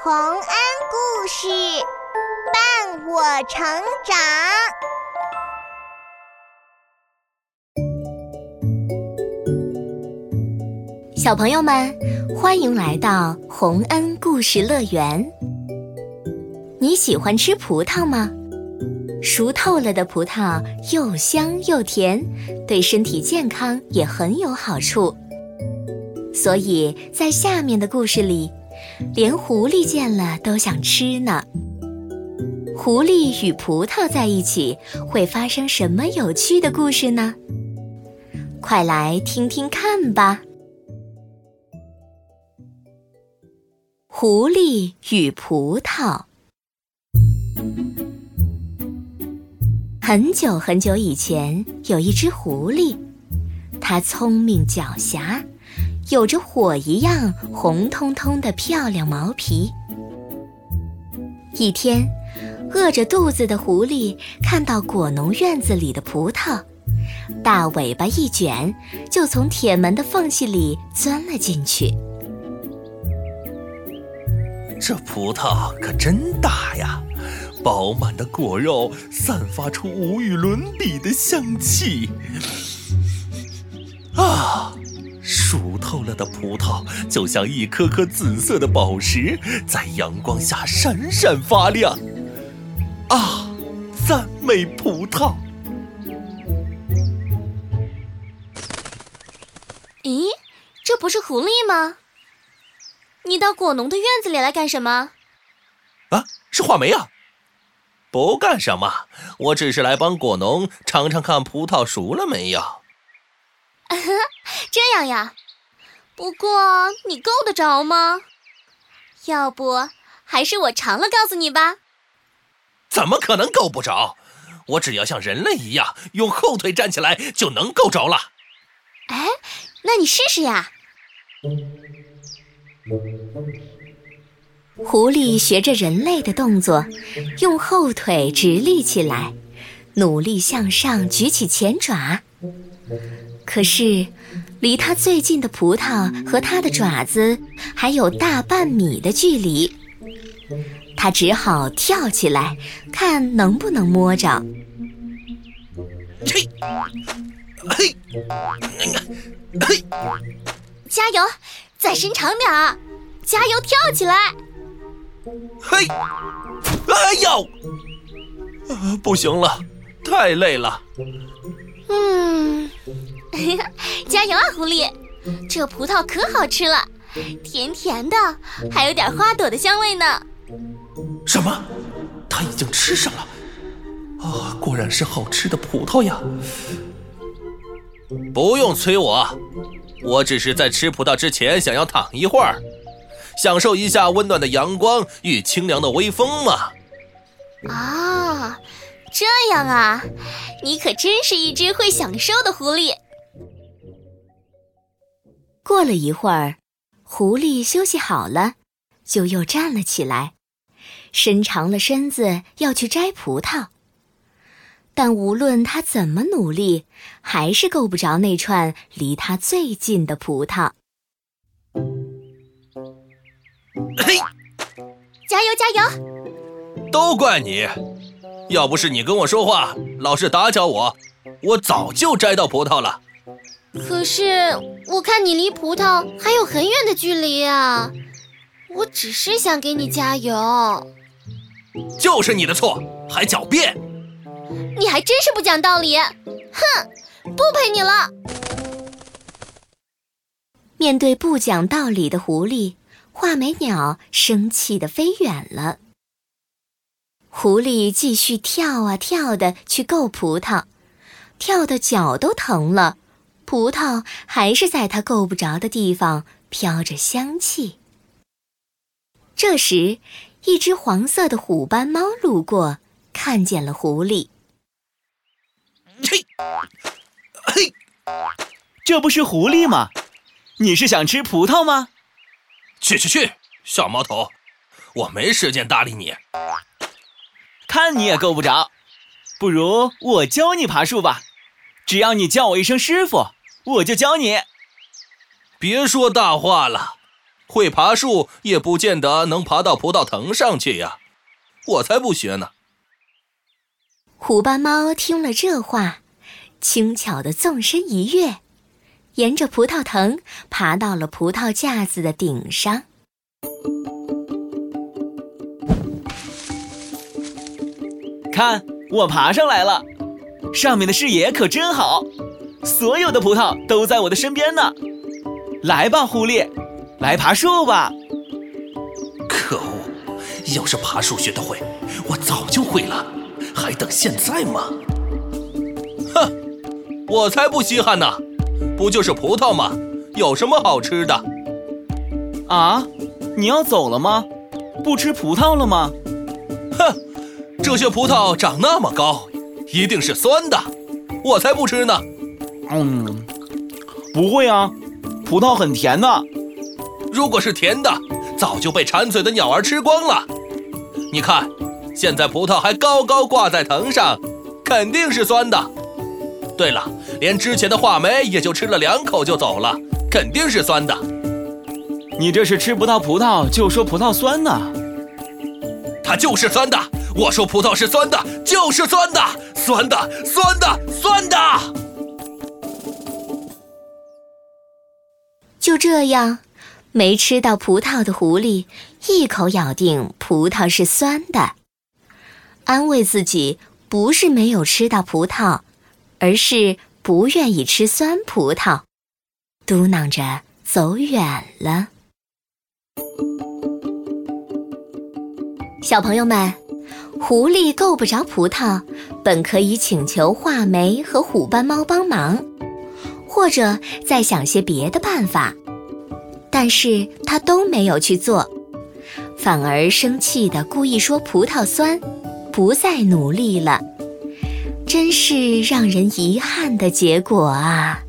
洪恩故事伴我成长，小朋友们，欢迎来到洪恩故事乐园。你喜欢吃葡萄吗？熟透了的葡萄又香又甜，对身体健康也很有好处。所以在下面的故事里，连狐狸见了都想吃呢。狐狸与葡萄在一起会发生什么有趣的故事呢？快来听听看吧。狐狸与葡萄。很久很久以前，有一只狐狸，它聪明狡黠。有着火一样红彤彤的漂亮毛皮。一天，饿着肚子的狐狸看到果农院子里的葡萄，大尾巴一卷，就从铁门的缝隙里钻了进去。这葡萄可真大呀！饱满的果肉散发出无与伦比的香气。啊！熟透了的葡萄就像一颗颗紫色的宝石，在阳光下闪闪发亮。啊，赞美葡萄！咦，这不是狐狸吗？你到果农的院子里来干什么？啊，是画眉啊！不干什么，我只是来帮果农尝尝看葡萄熟了没有。这样呀，不过你够得着吗？要不还是我尝了告诉你吧。怎么可能够不着？我只要像人类一样用后腿站起来就能够着了。哎，那你试试呀。狐狸学着人类的动作，用后腿直立起来，努力向上举起前爪。可是，离它最近的葡萄和它的爪子还有大半米的距离，它只好跳起来，看能不能摸着。嘿，嘿，嘿，加油，再伸长点儿，加油，跳起来！嘿，哎呦，啊，不行了，太累了。嗯。加油啊，狐狸！这葡萄可好吃了，甜甜的，还有点花朵的香味呢。什么？他已经吃上了？啊，果然是好吃的葡萄呀！不用催我，我只是在吃葡萄之前想要躺一会儿，享受一下温暖的阳光与清凉的微风嘛。啊，这样啊，你可真是一只会享受的狐狸。过了一会儿，狐狸休息好了，就又站了起来，伸长了身子要去摘葡萄。但无论它怎么努力，还是够不着那串离它最近的葡萄。嘿，加油加油！都怪你！要不是你跟我说话，老是打搅我，我早就摘到葡萄了。可是我看你离葡萄还有很远的距离啊！我只是想给你加油。就是你的错，还狡辩！你还真是不讲道理！哼，不陪你了。面对不讲道理的狐狸，画眉鸟生气的飞远了。狐狸继续跳啊跳的去够葡萄，跳的脚都疼了。葡萄还是在它够不着的地方飘着香气。这时，一只黄色的虎斑猫路过，看见了狐狸。嘿，嘿，这不是狐狸吗？你是想吃葡萄吗？去去去，小毛头，我没时间搭理你。看你也够不着，不如我教你爬树吧。只要你叫我一声师傅。我就教你，别说大话了，会爬树也不见得能爬到葡萄藤上去呀，我才不学呢。虎斑猫听了这话，轻巧的纵身一跃，沿着葡萄藤爬到了葡萄架子的顶上。看，我爬上来了，上面的视野可真好，所有的葡萄都在我的身边呢。来吧，狐狸。来爬树吧！可恶，要是爬树学得会，我早就会了，还等现在吗？哼，我才不稀罕呢！不就是葡萄吗？有什么好吃的？啊，你要走了吗？不吃葡萄了吗？哼，这些葡萄长那么高，一定是酸的，我才不吃呢！嗯，不会啊，葡萄很甜的。如果是甜的，早就被馋嘴的鸟儿吃光了。你看，现在葡萄还高高挂在藤上，肯定是酸的。对了，连之前的话梅也就吃了两口就走了，肯定是酸的。你这是吃不到葡萄就说葡萄酸呢？它就是酸的。我说葡萄是酸的，就是酸的，酸的，酸的，酸的。就这样。没吃到葡萄的狐狸一口咬定葡萄是酸的，安慰自己不是没有吃到葡萄，而是不愿意吃酸葡萄，嘟囔着走远了。小朋友们，狐狸够不着葡萄，本可以请求画眉和虎斑猫帮忙，或者再想些别的办法。但是他都没有去做，反而生气的故意说葡萄酸，不再努力了，真是让人遗憾的结果啊！